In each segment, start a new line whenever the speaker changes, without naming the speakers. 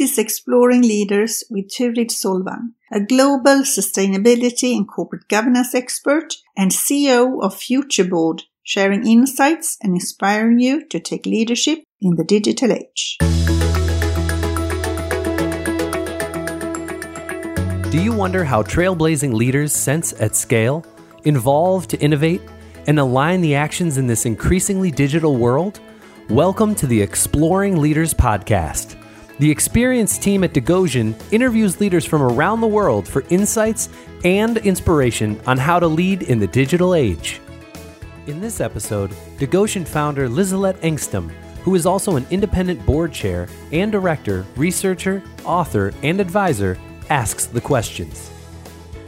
This is Exploring Leaders with Turid Solvang, a global sustainability and corporate governance expert and CEO of FutureBoard, sharing insights and inspiring you to take leadership in the digital age.
Do you wonder how trailblazing leaders sense at scale, involve to innovate, and align the actions in this increasingly digital world? Welcome to the Exploring Leaders podcast. The experienced team at Digoshen interviews leaders from around the world for insights and inspiration on how to lead in the digital age. In this episode, Digoshen founder Liselotte Engstam, who is also an independent board chair and director, researcher, author, and advisor, asks the questions.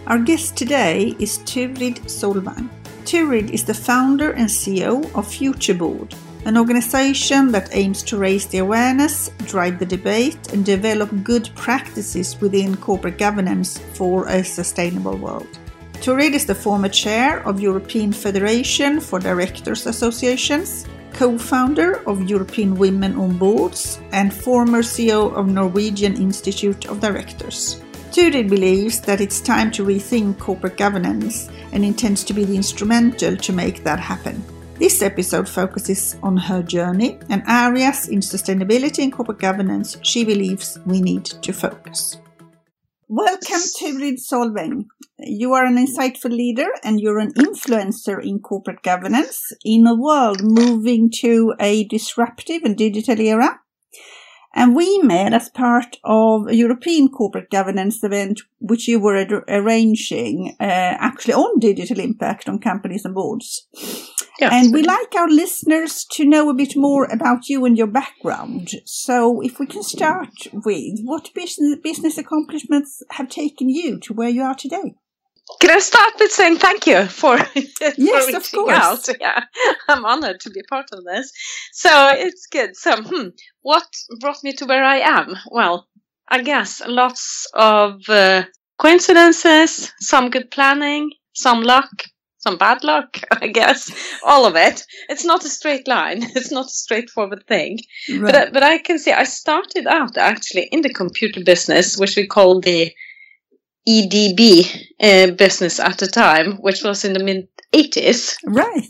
Our guest today is Turid Solvang. Turid is the founder and CEO of FutureBoard, an organization that aims to raise the awareness, drive the debate, and develop good practices within corporate governance for a sustainable world. Turid is the former chair of European Federation for Directors Associations, co-founder of European Women on Boards, and former CEO of Norwegian Institute of Directors. Turid believes that it's time to rethink corporate governance and intends to be the instrumental to make that happen. This episode focuses on her journey and areas in sustainability and corporate governance she believes we need to focus. Welcome Turid Solvang. You are an insightful leader and you're an influencer in corporate governance in a world moving to a disruptive and digital era. And we met as part of a European corporate governance event, which you were ar- arranging uh, actually on digital impact on companies and boards. And we like our listeners to know a bit more about you and your background. So if we can start with what business, business accomplishments have taken you to where you are today?
Can I start with saying thank you for,
yes,
for
of course.
out? Yeah, I'm honored to be part of this. So it's good. So, hmm, what brought me to where I am? Well, I guess lots of uh, coincidences, some good planning, some luck, some bad luck, I guess. All of it. It's not a straight line. It's not a straightforward thing. Right. But, but I can say I started out actually in the computer business, which we call the EDB uh, business at the time, which was in the mid 80s.
Right.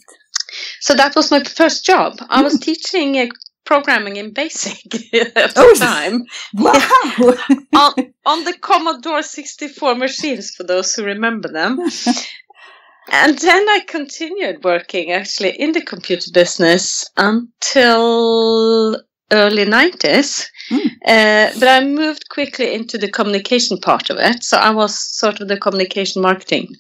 So that was my first job. I mm. was teaching uh, programming in BASIC at the oh, time.
Wow!
on, on the Commodore 64 machines, for those who remember them. And then I continued working actually in the computer business until early 90s. Mm. Uh, but I moved quickly into the communication part of it. So I was sort of the communication marketing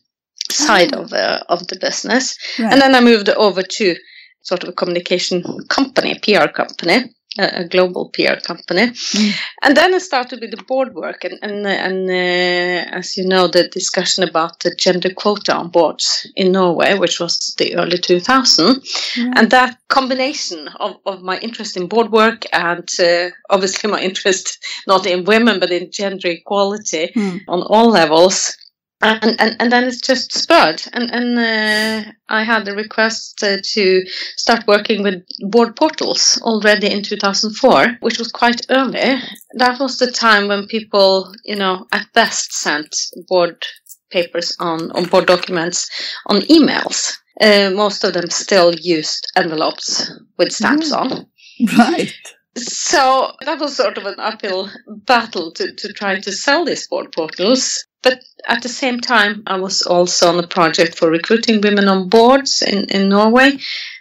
side oh. of, uh, of the business. Right. And then I moved over to sort of a communication company, PR company a, global PR company. Mm. And then I started with the board work, and and, and uh, as you know, the discussion about the gender quota on boards in Norway, which was the early 2000, mm. and that combination of, of my interest in board work and uh, obviously my interest not in women but in gender equality mm. on all levels and, and, and then it's just spurred. And, and uh, I had a request uh, to start working with board portals already in 2004, which was quite early. That was the time when people, you know, at best sent board papers on, on board documents on emails. Uh, most of them still used envelopes with stamps on.
Right.
So that was sort of an uphill battle to, to try to sell these board portals. But at the same time, I was also on a project for recruiting women on boards in, in Norway,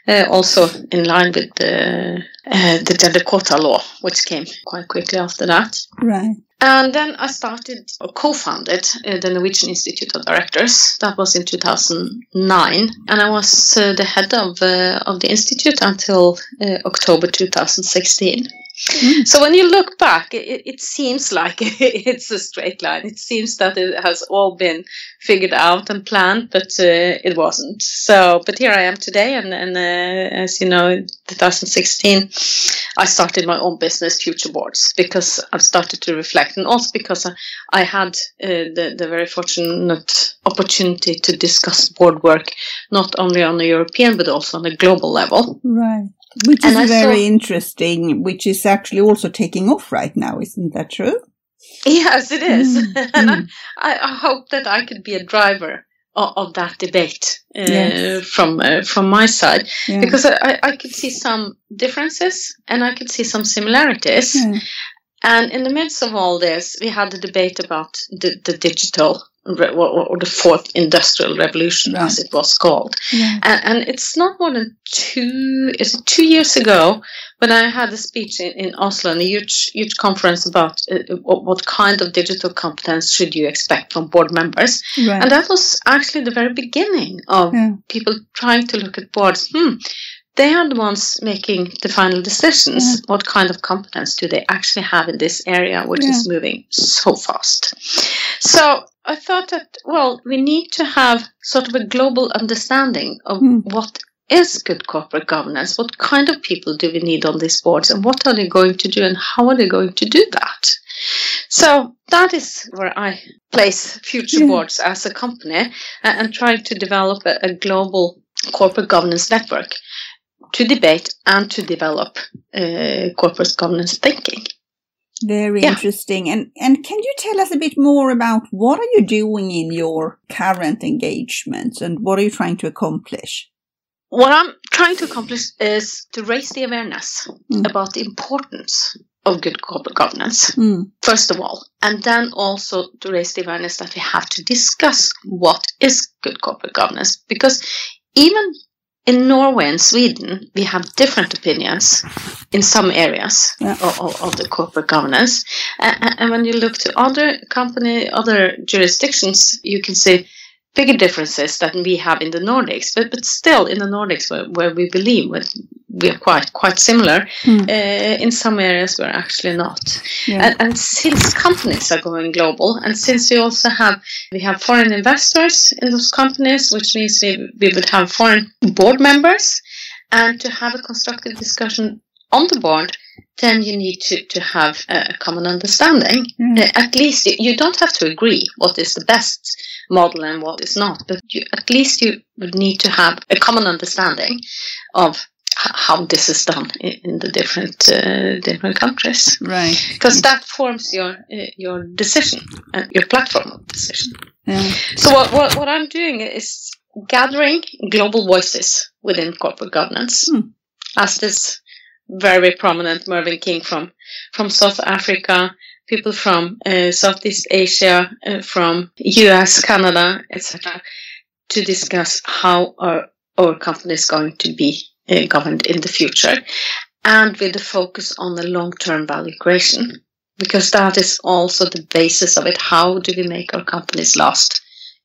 uh, also in line with the, uh, the gender quota law, which came quite quickly after that.
Right.
And then I started or co-founded uh, the Norwegian Institute of Directors. That was in 2009, and I was uh, the head of uh, of the institute until uh, October 2016. Mm. So when you look back, it, it, seems like it's a straight line. It seems that it has all been figured out and planned, but uh, it wasn't. So, but here I am today, and, and uh, as you know, in 2016, I started my own business, Future Boards, because I've started to reflect, and also because I, I had uh, the, the very fortunate opportunity to discuss board work not only on a European but also on a global level.
Right. Which is
I
very
saw-
interesting, which is actually also taking off right now, isn't that true?
Yes, it is.
Mm,
and
mm.
I, I hope that I could be a driver of, of that debate uh,
Yes.
from uh, from my side,
Yeah.
because I, I- could see some differences and I could see some similarities.
Yeah.
And in the midst of all this, we had the debate about the, the digital or, or the fourth industrial revolution, as it was called.
Yeah.
And, and it's not more than two, two years ago when I had a speech in, in Oslo in a huge, huge conference about uh, what, what kind of digital competence should you expect from board members.
Right.
And that was actually the very beginning of
Yeah.
people trying to look at boards. Hmm, they are the ones making the final decisions.
Yeah.
What kind of competence do they actually have in this area, which is moving so fast? So I thought that, well, we need to have sort of a global understanding of
Hmm.
what is good corporate governance. What kind of people do we need on these boards, and what are they going to do, and how are they going to do that? So that is where I place future
Yeah.
boards as a company and, and try to develop a, a global corporate governance network to debate and to develop uh, corporate governance thinking.
Very
Yeah.
interesting. And and can you tell us a bit more about what are you doing in your current engagements and what are you trying to accomplish?
What I'm trying to accomplish is to raise the awareness
Mm.
about the importance of good corporate governance,
Mm.
first of all, and then also to raise the awareness that we have to discuss what is good corporate governance. Because even in Norway and Sweden, we have different opinions in some areas
Yeah.
of, of, the corporate governance. And, and when you look to other company, other jurisdictions, you can see bigger differences than we have in the Nordics. But but still, in the Nordics, where, where we believe we are quite quite similar,
Hmm.
uh, in some areas we're actually not.
Yeah.
And, and since companies are going global, and since we also have we have foreign investors in those companies, which means we, we would have foreign board members, and to have a constructive discussion on the board, then you need to, to have a, common understanding.
Mm.
Uh, at least you, you don't have to agree what is the best model and what is not, but you, at least you would need to have a common understanding of how this is done in, the different uh, different countries
Right.
because that forms your uh, your decision and your platform of decision.
Yeah.
So what, what what I'm doing is gathering global voices within corporate governance,
Hmm.
as this very prominent Mervyn King from from South Africa, people from uh, Southeast Asia, uh, from US, Canada, etc., to discuss how our our company is going to be uh, governed in the future, and with the focus on the long term value creation because that is also the basis of it. How do we make our companies last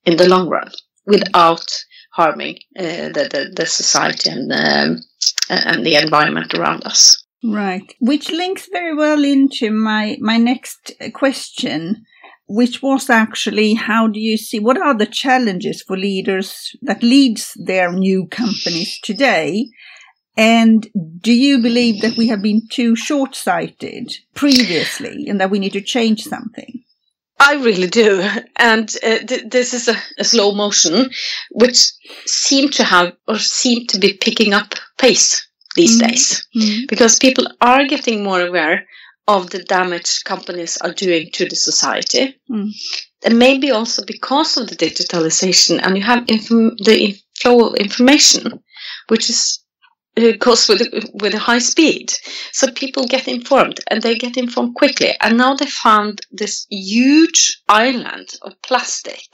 in the long run without harming uh, the, the the society and um, and the environment around us?
Right. Which links very well into my my next question, which was actually how do you see what are the challenges for leaders that leads their new companies today? And do you believe that we have been too short-sighted previously and that we need to change something?
I really do, and uh, th- this is a, a slow motion, which seem to have or seem to be picking up pace these
Mm.
days. because people are getting more aware of the damage companies are doing to the society.
Mm.
And maybe also because of the digitalization, and you have inform- the flow of information, which is uh, goes with with a high speed. So people get informed, and they get informed quickly. And now they found this huge island of plastic.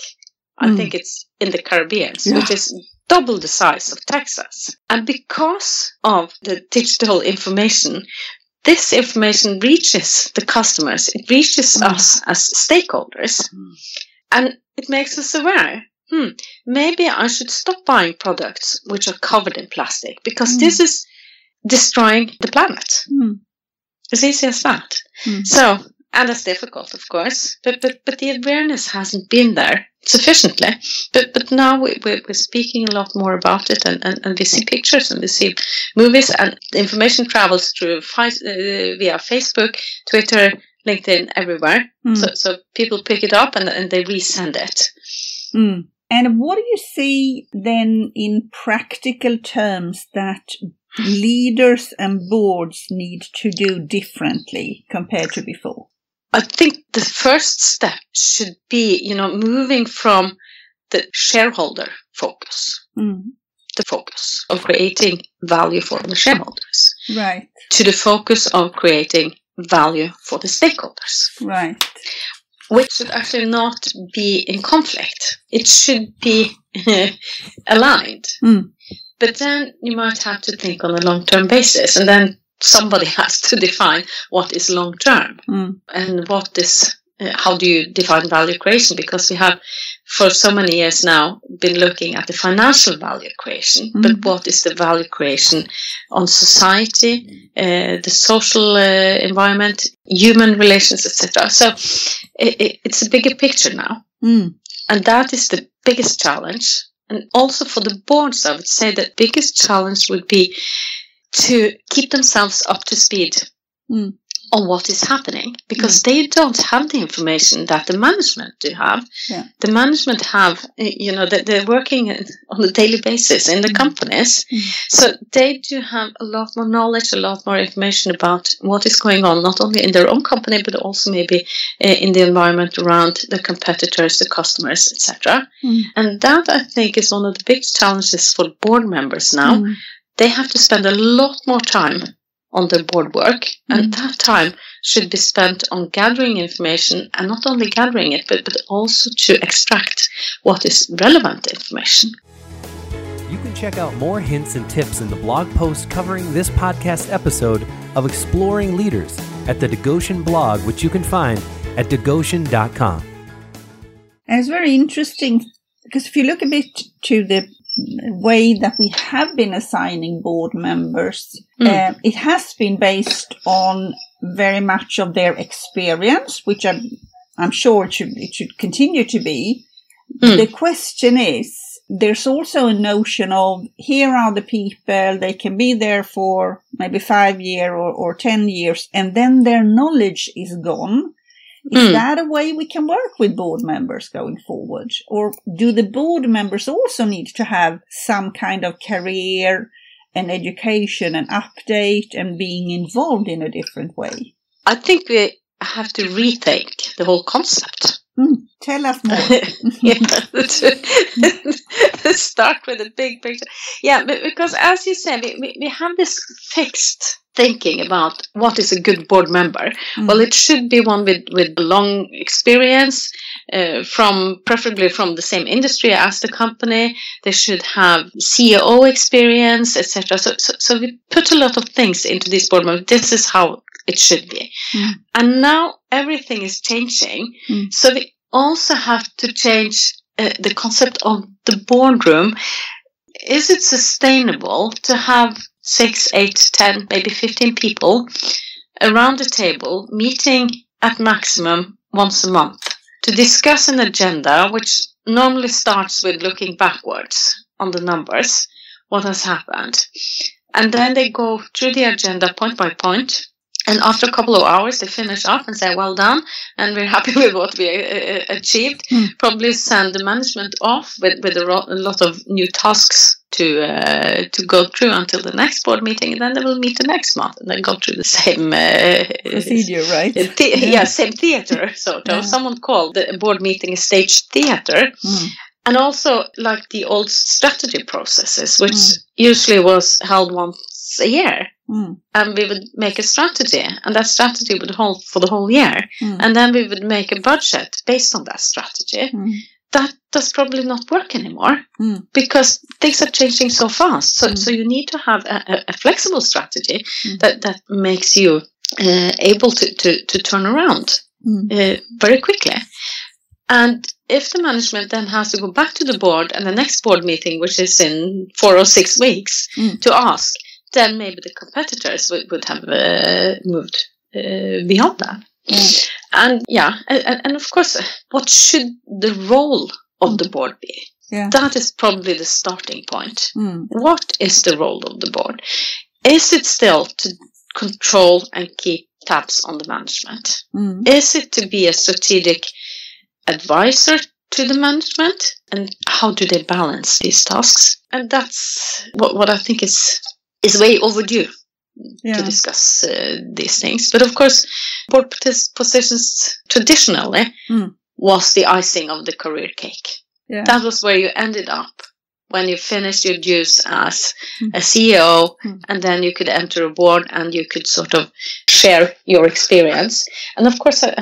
I
Mm.
think it's in the Caribbean,
Yeah.
which is double the size of Texas. And because of the digital information, this information reaches the customers, it reaches
Mm.
us as stakeholders, and it makes us aware. Hmm, maybe I should stop buying products which are covered in plastic because
Mm.
this is destroying the planet.
Mm.
As easy as that.
Mm.
So, and it's difficult, of course, but but but the awareness hasn't been there sufficiently. But but now we, we, we're speaking a lot more about it, and, and, and we see pictures and we see movies, and information travels through fi- uh, via Facebook, Twitter, LinkedIn, everywhere.
Mm.
So so people pick it up and and they resend it.
Mm. And what do you see then in practical terms that leaders and boards need to do differently compared to before?
I think the first step should be, you know, moving from the shareholder focus,
Mm.
the focus of creating value for the shareholders,
Right,
to the focus of creating value for the stakeholders,
right.
which should actually not be in conflict. It should be aligned.
Mm.
But then you might have to think on a long term basis, and then somebody has to define what is long term
Mm.
and what is uh, how do you define value creation because we have for so many years now been looking at the financial value creation but
Mhm.
what is the value creation on society uh, the social uh, environment human relations etc so it, it, it's a bigger picture now
Mm.
and that is the biggest challenge and also for the boards i would say the biggest challenge would be to keep themselves up to speed
Mm.
on what is happening because they don't have the information that the management do have.
Yeah.
The management have, uh, you know, that they're working on a daily basis in the
Mm.
companies.
Mm.
So they do have a lot more knowledge, a lot more information about what is going on, not only in their own company, but also maybe uh, in the environment around the competitors, the customers, etc.
Mm.
And that I think is one of the biggest challenges for board members now
Mm.
They have to spend a lot more time on their board work, and
Mm.
that time should be spent on gathering information and not only gathering it, but, but also to extract what is relevant information.
You can check out more hints and tips in the blog post covering this podcast episode of Exploring Leaders at the Digoshen blog, which you can find at digoshen.com.
And it's very interesting because if you look a bit to the way that we have been assigning board members,
Mm.
uh, it has been based on very much of their experience, which I'm, I'm sure it should, it should continue to be.
Mm.
The question is, there's also a notion of here are the people, they can be there for maybe five years or, or 10 years, and then their knowledge is gone. Is
Mm.
that a way we can work with board members going forward? Or do the board members also need to have some kind of career and education and update and being involved in a different way?
I think we have to rethink the whole concept.
Mm, tell us more.
yeah, start with a big picture. Yeah, because as you said, we, we have this fixed thinking about what is a good board member.
Mm.
Well, it should be one with, with long experience, uh, from preferably from the same industry as the company. They should have CEO experience, etc. So, so, so we put a lot of things into this board member. This is how it should be.
Mm.
And now everything is changing.
Mm.
So we also have to change uh, the concept of the boardroom. Is it sustainable to have six, eight, ten, maybe 15 people around the table meeting at maximum once a month to discuss an agenda which normally starts with looking backwards on the numbers, what has happened. And then they go through the agenda point by point. And after a couple of hours, they finish off and say, well done, and we're happy with what we uh, achieved.
Mm.
Probably send the management off with, with a, ro- a lot of new tasks to uh, to go through until the next board meeting, and then they will meet the next month and then go through the same uh,
Procedure, right?
the- yeah. same theater. So.
Yeah.
Someone called the board meeting a stage theater,
Mm.
and also like the old strategy processes, which
Mm.
usually was held once a year.
Mm.
And we would make a strategy, and that strategy would hold for the whole year.
Mm.
And then we would make a budget based on that strategy. That does probably not work anymore
Mm.
because things are changing so fast. So,
Mm.
so you need to have a, a- flexible strategy
Mm.
that, that makes you uh, able to, to, to turn around
Mm.
uh, very quickly. And if the management then has to go back to the board and the next board meeting, which is in four or six weeks,
Mm.
to ask, then maybe the competitors would, would have uh, moved uh, beyond that.
Yeah.
And yeah, and, and of course, what should the role of the board be?
Yeah.
That is probably the starting point.
Mm.
What is the role of the board? Is it still to control and keep tabs on the management?
Mm.
Is it to be a strategic advisor to the management? And how do they balance these tasks? And that's what, what I think is is way overdue
Yeah.
to discuss uh, these things. But of course, board positions traditionally
Mm.
was the icing of the career cake.
Yeah.
That was where you ended up when you finished your dues as
Mm.
a CEO,
Mm.
and then you could enter a board and you could sort of share your experience. And of course, I,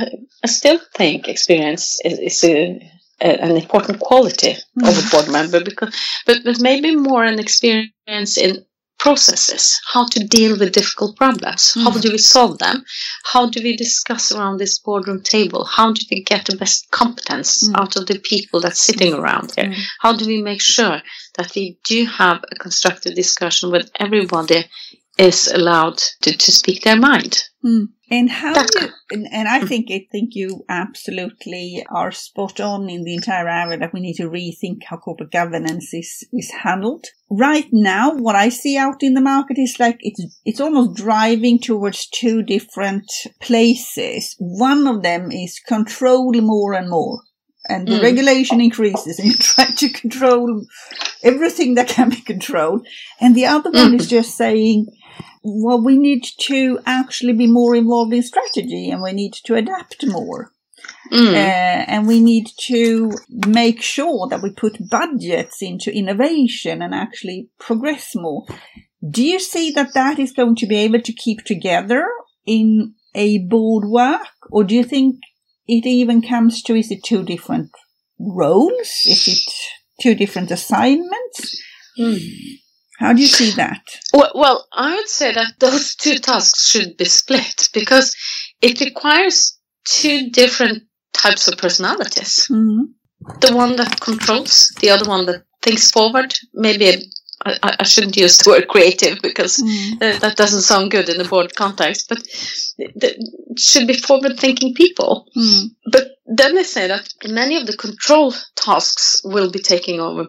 I still think experience is, is a, a, an important quality of a board member, because, but, but maybe more an experience in processes, how to deal with difficult problems, how
Mm.
do we solve them, how do we discuss around this boardroom table, how do we get the best competence
Mm.
out of the people that's sitting around here,
Mm.
how do we make sure that we do have a constructive discussion where everybody is allowed to, to speak their mind.
Mm. And how you, and, and I think I think you absolutely are spot on in the entire area that we need to rethink how corporate governance is is handled. Right now, what I see out in the market is like it's it's almost driving towards two different places. One of them is control more and more. And the
Mm.
regulation increases and you try to control everything that can be controlled. And the other one is just saying, well, we need to actually be more involved in strategy and we need to adapt more.
Mm.
Uh, and we need to make sure that we put budgets into innovation and actually progress more. Do you see that that is going to be able to keep together in a board work? Or do you think it even comes to, is it two different roles? Is it two different assignments?
Mm.
How do you see that?
Well, well, I would say that those two tasks should be split because it requires two different types of personalities.
Mhm.
The one that controls, the other one that thinks forward. Maybe I, I- shouldn't use the word creative because
Mm.
uh, that doesn't sound good in the board context, but it should be forward-thinking people.
Mm.
But then they say that many of the control tasks will be taken over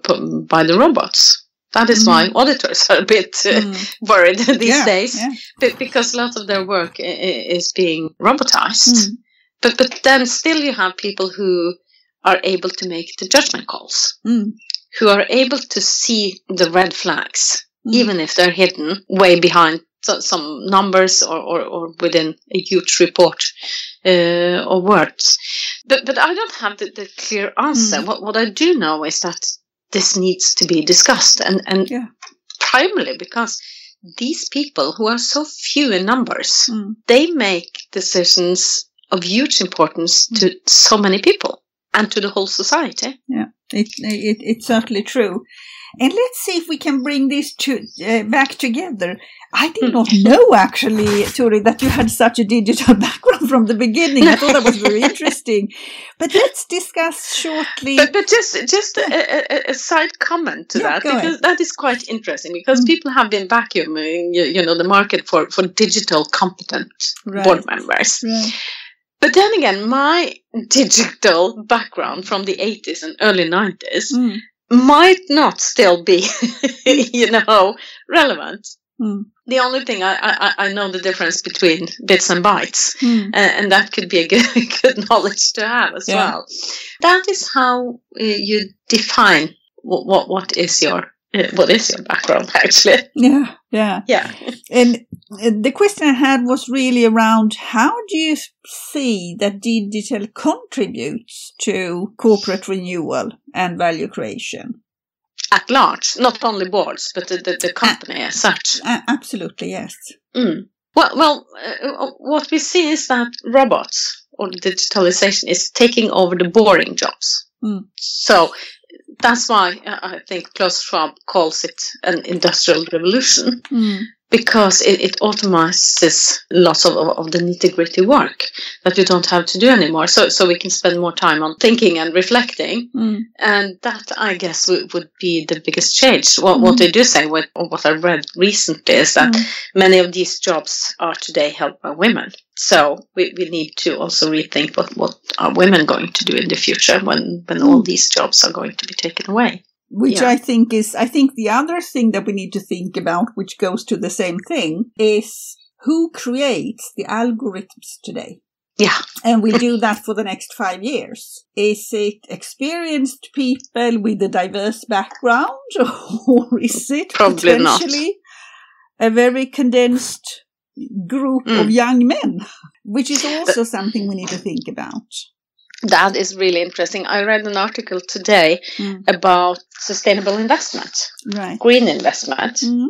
by the robots. That is why auditors are a bit uh,
Mm.
worried these
Yeah,
days,
yeah.
be- because a lot of their work is being robotized.
Mm.
But but then still you have people who are able to make the judgment calls,
Mm.
who are able to see the red flags,
Mm.
even if they're hidden way behind so, some numbers or, or, or within a huge report uh, or words. But but I don't have the, the clear answer.
Mm.
What what I do know is that this needs to be discussed, and and
Yeah.
primarily because these people who are so few in numbers,
Mm.
they make decisions of huge importance to so many people and to the whole society.
yeah It, it, it's certainly true. And let's see if we can bring these two uh, back together. I did not know actually, Turid, that you had such a digital background from the beginning. I thought that was very interesting. But let's discuss shortly.
But, but just just a, a, a side comment to
Yeah,
that
go ahead.
because that is quite interesting because
Mm.
people have been vacuuming you, you know the market for for digital competent
Right.
board members.
Right.
But then again, my digital background from the 80s and early 90s
Mm,
might not still be, you know, relevant.
mm,
The only thing I, I, I know the difference between bits and bytes,
mm.
and, and that could be a good, good knowledge to have as
Yeah.
well. That is how uh, you define what, what, what is your what is your background actually.
Yeah, yeah.
Yeah.
And uh, the question I had was really around how do you see that digital contributes to corporate renewal and value creation?
At large, not only boards, but the, the, the company as such.
Absolutely, yes.
Mm. Well, well, uh, what we see is that robots or digitalization is taking over the boring jobs.
Mm.
So that's why I think Klaus Schwab calls it an industrial revolution
Mm.
because it, it automizes lots of, of, the nitty gritty work that you don't have to do anymore. So, so we can spend more time on thinking and reflecting.
Mm.
And that, I guess, would, would be the biggest change. What, what
Mm.
they do say, what, or what I read recently, is that
Mm.
many of these jobs are today held by women. So we, we need to also rethink what, what are women going to do in the future when, when all
Mm.
these jobs are going to be taken away.
Which
Yeah.
I think is, I think the other thing that we need to think about, which goes to the same thing, is who creates the algorithms today?
Yeah.
And we do that for the next five years. Is it experienced people with a diverse background, or is it
Probably not.
potentially a very condensed group of
Mm.
young men, which is also something we need to think about.
That is really interesting. I read an article today
Mm.
about sustainable investment,
Right.
green investment,
Mm.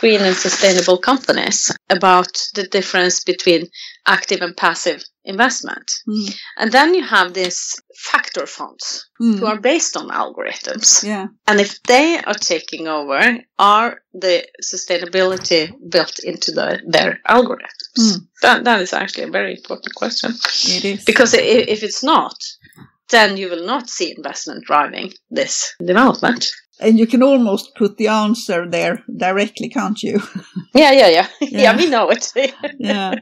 green and sustainable companies, about the difference between active and passive investment.
Mm.
And then you have these factor funds
Mm.
who are based on algorithms.
Yeah.
And if they are taking over, are the sustainability built into the, their algorithms?
Mm.
That, that is actually a very important question.
It is.
Because i- if it's not, then you will not see investment driving this development.
And you can almost put the answer there directly, can't you?
Yeah, yeah, yeah. Yeah,
Yeah.
we know it.
yeah.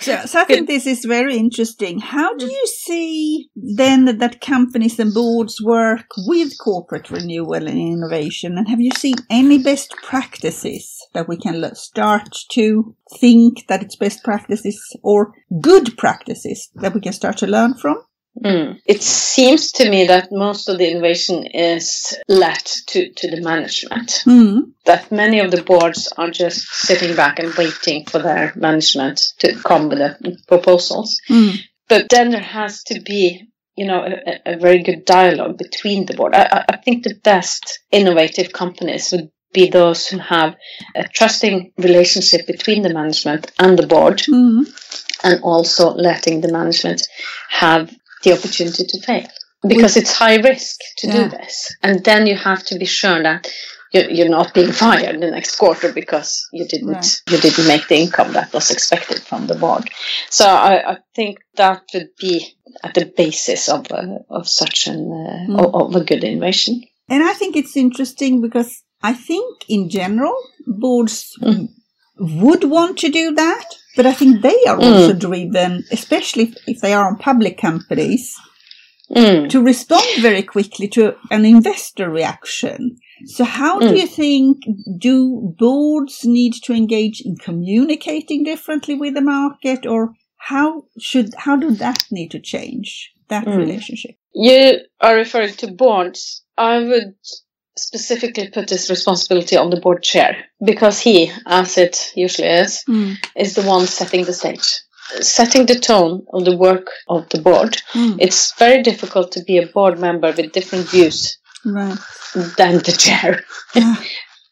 So, so I think this is very interesting. How do mm. you see then that companies and boards work with corporate renewal and innovation? And have you seen any best practices that we can start to think that it's best practices or good practices that we can start to learn from?
Mm. It seems to me that most of the innovation is left to, to the management.
Mm.
That many of the boards are just sitting back and waiting for their management to come with the proposals.
Mm.
But then there has to be, you know, a, a very good dialogue between the board. I, I- think the best innovative companies would be those who have a trusting relationship between the management and the board,
Mm.
and also letting the management have the opportunity to fail. Because it's high risk to
Yeah.
do this. And then you have to be sure that you're, you're not being fired the next quarter because you didn't
Right.
you didn't make the income that was expected from the board. So I, I think that would be at the basis of uh, of such an uh,
Mm.
of, of a good innovation.
And I think it's interesting because I think in general, boards
Mm.
Would want to do that, but I think they are
Mm.
also driven, especially if, if they are on public companies,
Mm.
to respond very quickly to an investor reaction. So how do
Mm.
you think do boards need to engage in communicating differently with the market or how should how do that need to change that
Mm.
relationship?
You are referring to boards. I would specifically put this responsibility on the board chair because he, as it usually is, is the one setting the stage, setting the tone of the work of the board.
Mm.
It's very difficult to be a board member with different views
Right.
than the chair.
Yeah.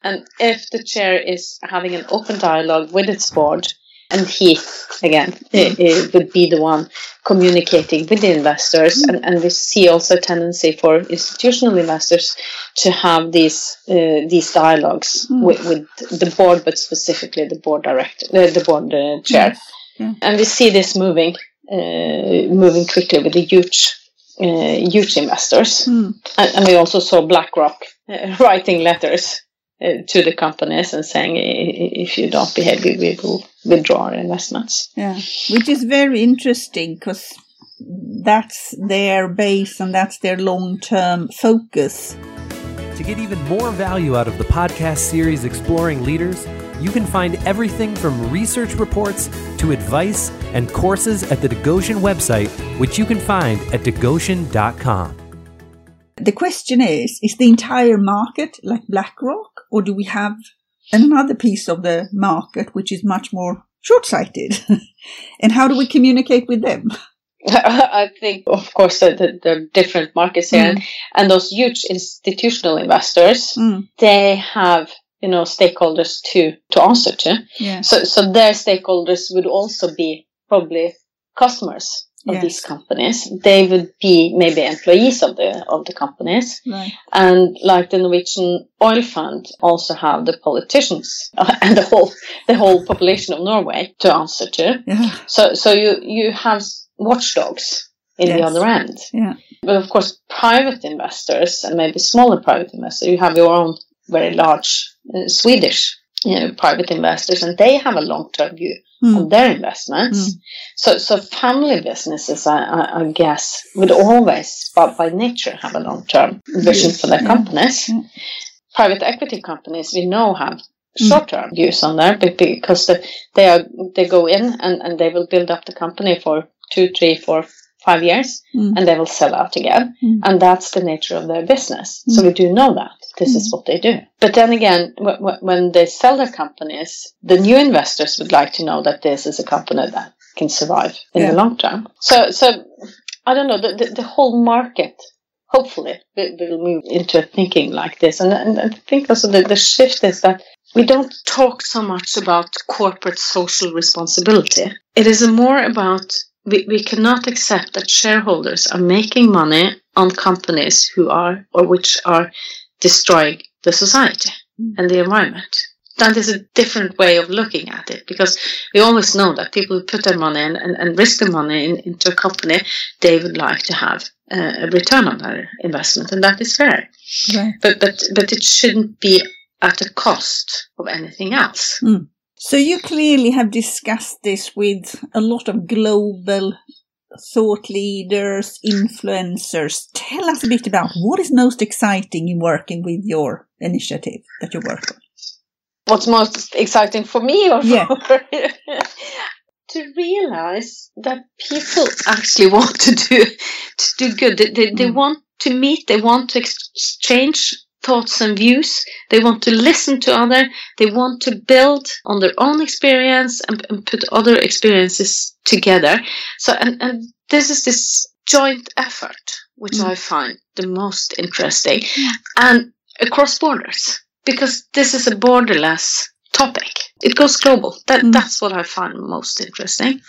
And if the chair is having an open dialogue with its board, and he, again, it i- would be the one communicating with the investors, and, and we see also a tendency for institutional investors to have these uh, these dialogues
Mm.
with, with the board, but specifically the board director, uh, the board uh, chair.
Yes. Yeah.
And we see this moving, uh, moving quickly with the huge, uh, huge investors.
Mm.
And, and we also saw BlackRock uh, writing letters Eh, to the companies and saying, "I- i- if you don't behave, we we will withdraw our investments.
Yeah, which is very interesting because that's their base and that's their long term focus.
To get even more value out of the podcast series Exploring Leaders, you can find everything from research reports to advice and courses at the Digoshen website, which you can find at digoshen.com.
The question is is the entire market like BlackRock, or do we have another piece of the market which is much more short sighted? and how do we communicate with them?
I think, of course, there are different markets here,
Mm.
and those huge institutional investors,
Mm,
they have you know stakeholders to to answer to.
yeah.
So so their stakeholders would also be probably customers of
Yes.
these companies. They would be maybe employees of the of the companies.
Right.
And like the Norwegian oil fund also have the politicians and the whole the whole population of Norway to answer to.
Yeah.
So so you you have watchdogs in the other end.
Yeah.
But of course, private investors and maybe smaller private investors, you have your own very large uh, Swedish you know, private investors, and they have a long-term view
Mm.
of their investments.
Mm.
So, so family businesses, I, I, I guess, would always, but by nature, have a long-term vision for their
Yeah.
companies.
Yeah.
Private equity companies, we know, have
Mm.
short-term views on there be- because the, they are they go in and, and they will build up the company for two, three, four, five years
Mm.
and they will sell out again.
Mm.
And that's the nature of their business. So we do know that this is hmm. what they do. But then again, w- w- when they sell their companies, the new investors would like to know that this is a company that can survive in
Yeah.
the long term. So, so I don't know, the, the, the whole market hopefully will, will move into thinking like this. And, and I think also the, the shift is that we don't talk so much about corporate social responsibility. It is more about we, we cannot accept that shareholders are making money on companies who are or which are destroying the society and the environment. That is a different way of looking at it because we always know that people who put their money in and, and risk their money in, into a company, they would like to have uh, a return on their investment, and that is fair. But but but it shouldn't be at the cost of anything else.
So you clearly have discussed this with a lot of global thought leaders, influencers. Tell us a bit about what is most exciting in working with your initiative that you work on.
What's most exciting for me, or
Yeah.
for to realize that people actually want to do to do good. They, they, they
Mm.
want to meet. They want to exchange thoughts and views. They want to listen to other. They want to build on their own experience and, and put other experiences together. So and and this is this joint effort which
Mm.
I find the most interesting and across borders because this is a borderless topic. It goes global. That
Mm.
that's what I find most interesting.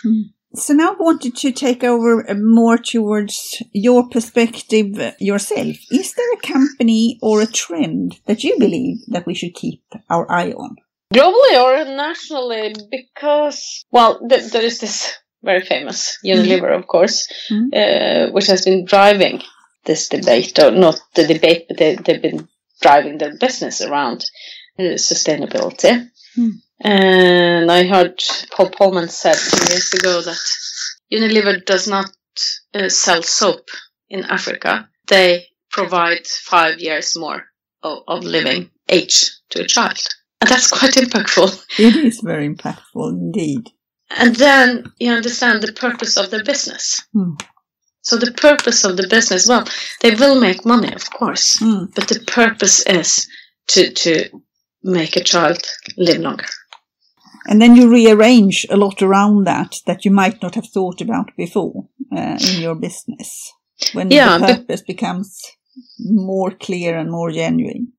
So now I wanted to take over more towards your perspective yourself. Is there a company or a trend that you believe that we should keep our eye on?
Globally or nationally, because well, th- there is this very famous Unilever, of course,
Mhm.
uh, which has been driving this debate, or not the debate, but they, they've been driving their business around uh, sustainability.
Hmm.
And I heard Paul Polman said two years ago that Unilever does not uh, sell soap in Africa. They provide five years more of, of living age to a child. And that's quite impactful.
It is very impactful indeed.
And then you understand the purpose of the business.
Hmm.
So the purpose of the business, well, they will make money, of course,
Mm.
but the purpose is to to make a child live longer.
And then you rearrange a lot around that that you might not have thought about before uh, in your business when
Yeah,
the purpose becomes more clear and more genuine.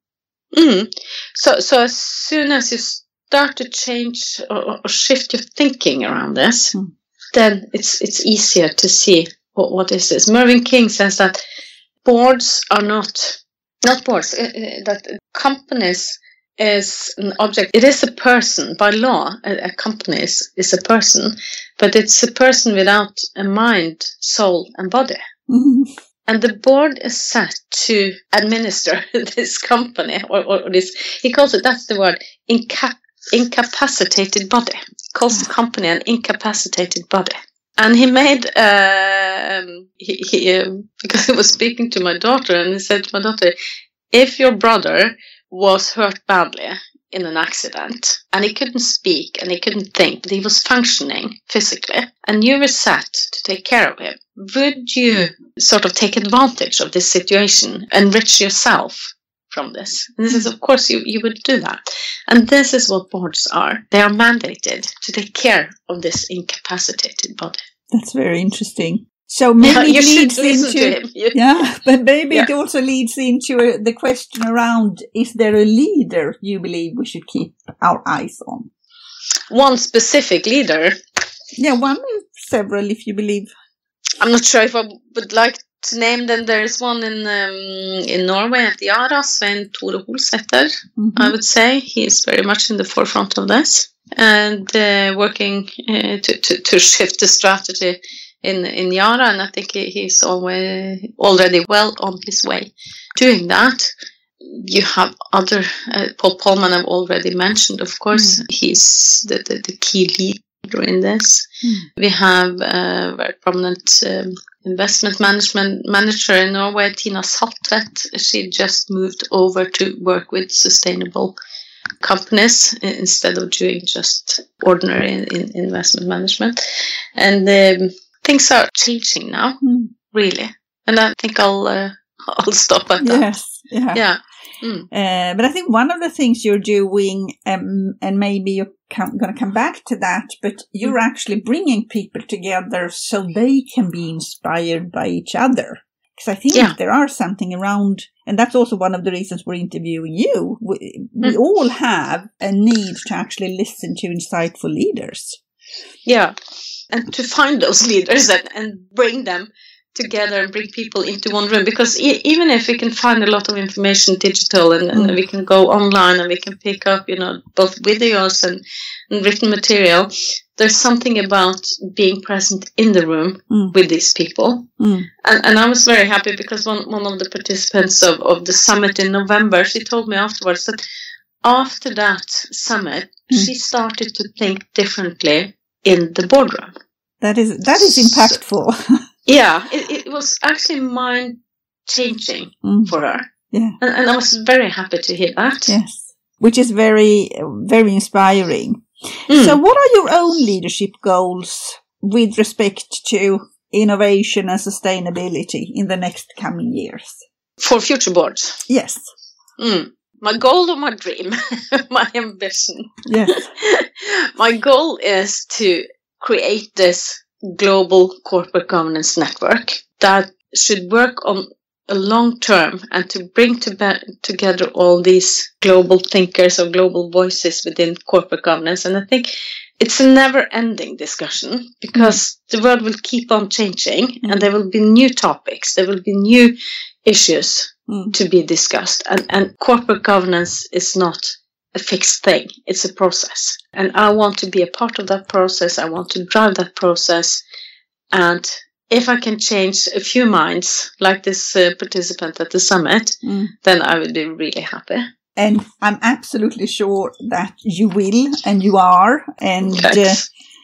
Mm. So so as soon as you start to change or, or shift your thinking around this,
Hmm.
then it's it's easier to see what what is this. Mervyn King says that boards are not not boards uh, uh, that companies is an object. It is a person by law. A, a company is, is a person, but it's a person without a mind, soul, and body. And the board is set to administer this company, or, or, this, he calls it, that's the word, inca- incapacitated body. Calls the company an incapacitated body. And he made, um, he, he, um, because he was speaking to my daughter, and he said to my daughter, if your brother was hurt badly in an accident and he couldn't speak and he couldn't think, but he was functioning physically, and you were set to take care of him, would you sort of take advantage of this situation, enrich yourself from this? And this is, of course, you, you would do that. And this is what boards are. They are mandated to take care of this incapacitated body.
That's very interesting. So maybe
Yeah, you
it
should
leads
to
into. Yeah, but maybe it also leads into uh, the question around: Is there a leader you believe we should keep our eyes on?
One specific leader
Yeah, one, several, if you believe.
I'm not sure if I would like to name them. There is one in um, in Norway at Yara, Svein Tore Holsether.
Mhm.
I would say he is very much in the forefront of this and uh, working uh, to, to to shift the strategy in in Yara. And I think he's always already well on his way doing that. You have other uh, Paul Polman I've already mentioned. Of course, he's the, the the key leader in this. We have a very prominent um, investment management manager in Norway, Tina Saltvedt. She just moved over to work with sustainable companies instead of doing just ordinary in, in investment management. And um, things are changing now,
Mm.
really. And I think I'll uh, I'll stop at that.
Yes. Yeah.
Yeah. Mm.
Uh, but I think one of the things you're doing, um, and maybe you're going to come back to that, but you're actually bringing people together so they can be inspired by each other. Because I think
Yeah.
there are something around, and that's also one of the reasons we're interviewing you. We, we
Mm.
all have a need to actually listen to insightful leaders.
Yeah. And to find those leaders and, and bring them together and bring people into one room because e- even if we can find a lot of information digital and, and
Mm.
we can go online and we can pick up you know both videos and, and written material there's something about being present in the room
Mm.
with these people
Mm.
and, and i was very happy because one, one of the participants of, of the summit in november she told me afterwards that after that summit
Mm.
she started to think differently in the boardroom
That is that is impactful.
yeah, it, it was actually mind changing
Mm.
for her.
Yeah.
And, and I was very happy to hear that.
Yes, which is very very inspiring.
Mm.
So, what are your own leadership goals with respect to innovation and sustainability in the next coming years?
for future boards,
Yes,
mm. My goal or my dream, my ambition.
yes,
my goal is to create this global corporate governance network that should work on a long term and to bring to be- together all these global thinkers or global voices within corporate governance. And I think it's a never ending discussion because the world will keep on changing and there will be new topics, there will be new issues
Mm.
to be discussed. And, and corporate governance is not a fixed thing, it's a process. And I want to be a part of that process, I want to drive that process. And if I can change a few minds, like this uh, participant at the summit,
Mm.
then I would be really happy.
And I'm absolutely sure that you will, and you are. And uh,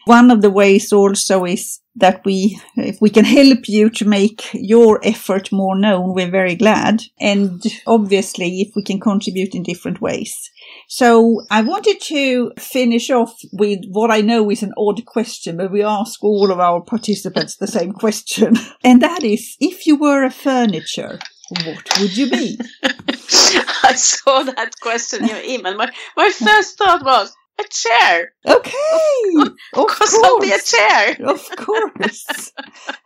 one of the ways also is that we, if we can help you to make your effort more known, we're very glad. And obviously, if we can contribute in different ways. So I wanted to finish off with what I know is an odd question, but we ask all of our participants the same question. And that is, if you were a furniture, what would you be?
I saw that question in your email. My, my first thought was a chair.
Okay, of
Of course, I'll be a chair.
Of course.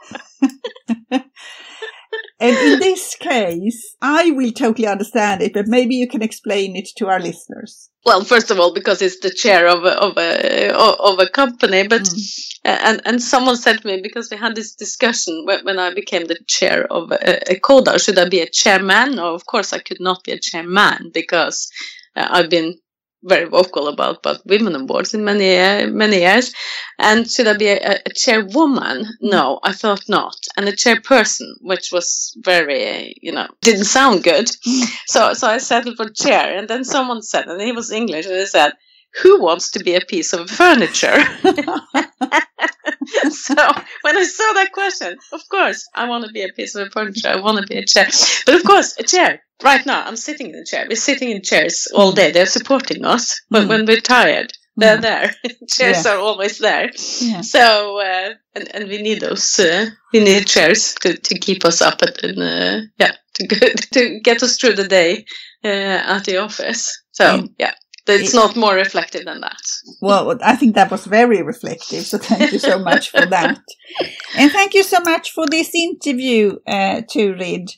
and in this case, I will totally understand it, but maybe you can explain it to our listeners.
Well, first of all, because it's the chair of a of a of a company, but
Mm.
and and someone said to me because we had this discussion when, when I became the chair of a, ecoDa, should I be a chairman? No, of course I could not be a chairman because uh, I've been very vocal about about women on boards in many many years. And should I be a, a chairwoman? No, I thought not. And a chairperson, which was very you know didn't sound good. So so I settled for chair. And then someone said, and he was English, and he said. Who wants to be a piece of furniture? so when I saw that question, of course, I want to be a piece of furniture. I want to be a chair. But of course, a chair. Right now, I'm sitting in a chair. We're sitting in chairs all day. They're supporting us. But
Mm.
when we're tired, they're
Mm.
there. chairs are always there.
Yeah.
So, uh, and, and we need those, uh, we need chairs to, to keep us up at, and, uh, yeah, to, go, to get us through the day uh, at the office. So,
Mm.
yeah. It's
It-
not more reflective than that.
Well, I think that was very reflective, so thank you so much for that. And thank you so much for this interview, uh, Turid.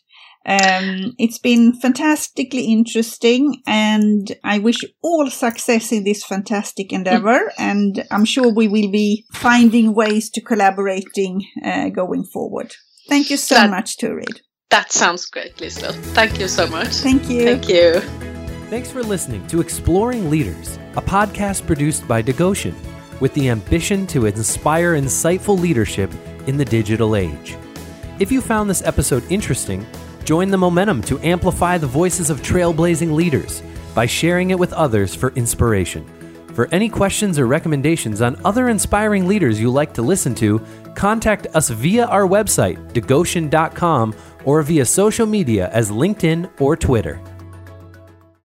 Um, it's been fantastically interesting, and I wish you all success in this fantastic endeavor. And I'm sure we will be finding ways to collaborating uh, going forward. Thank you so
That-
much, Turid.
That sounds great, Liselotte. Thank you so much.
Thank you.
Thank you.
Thanks for listening to Exploring Leaders, a podcast produced by Digoshen with the ambition to inspire insightful leadership in the digital age. If you found this episode interesting, join the momentum to amplify the voices of trailblazing leaders by sharing it with others for inspiration. For any questions or recommendations on other inspiring leaders you like to listen to, contact us via our website, digoshen.com, or via social media as LinkedIn or Twitter.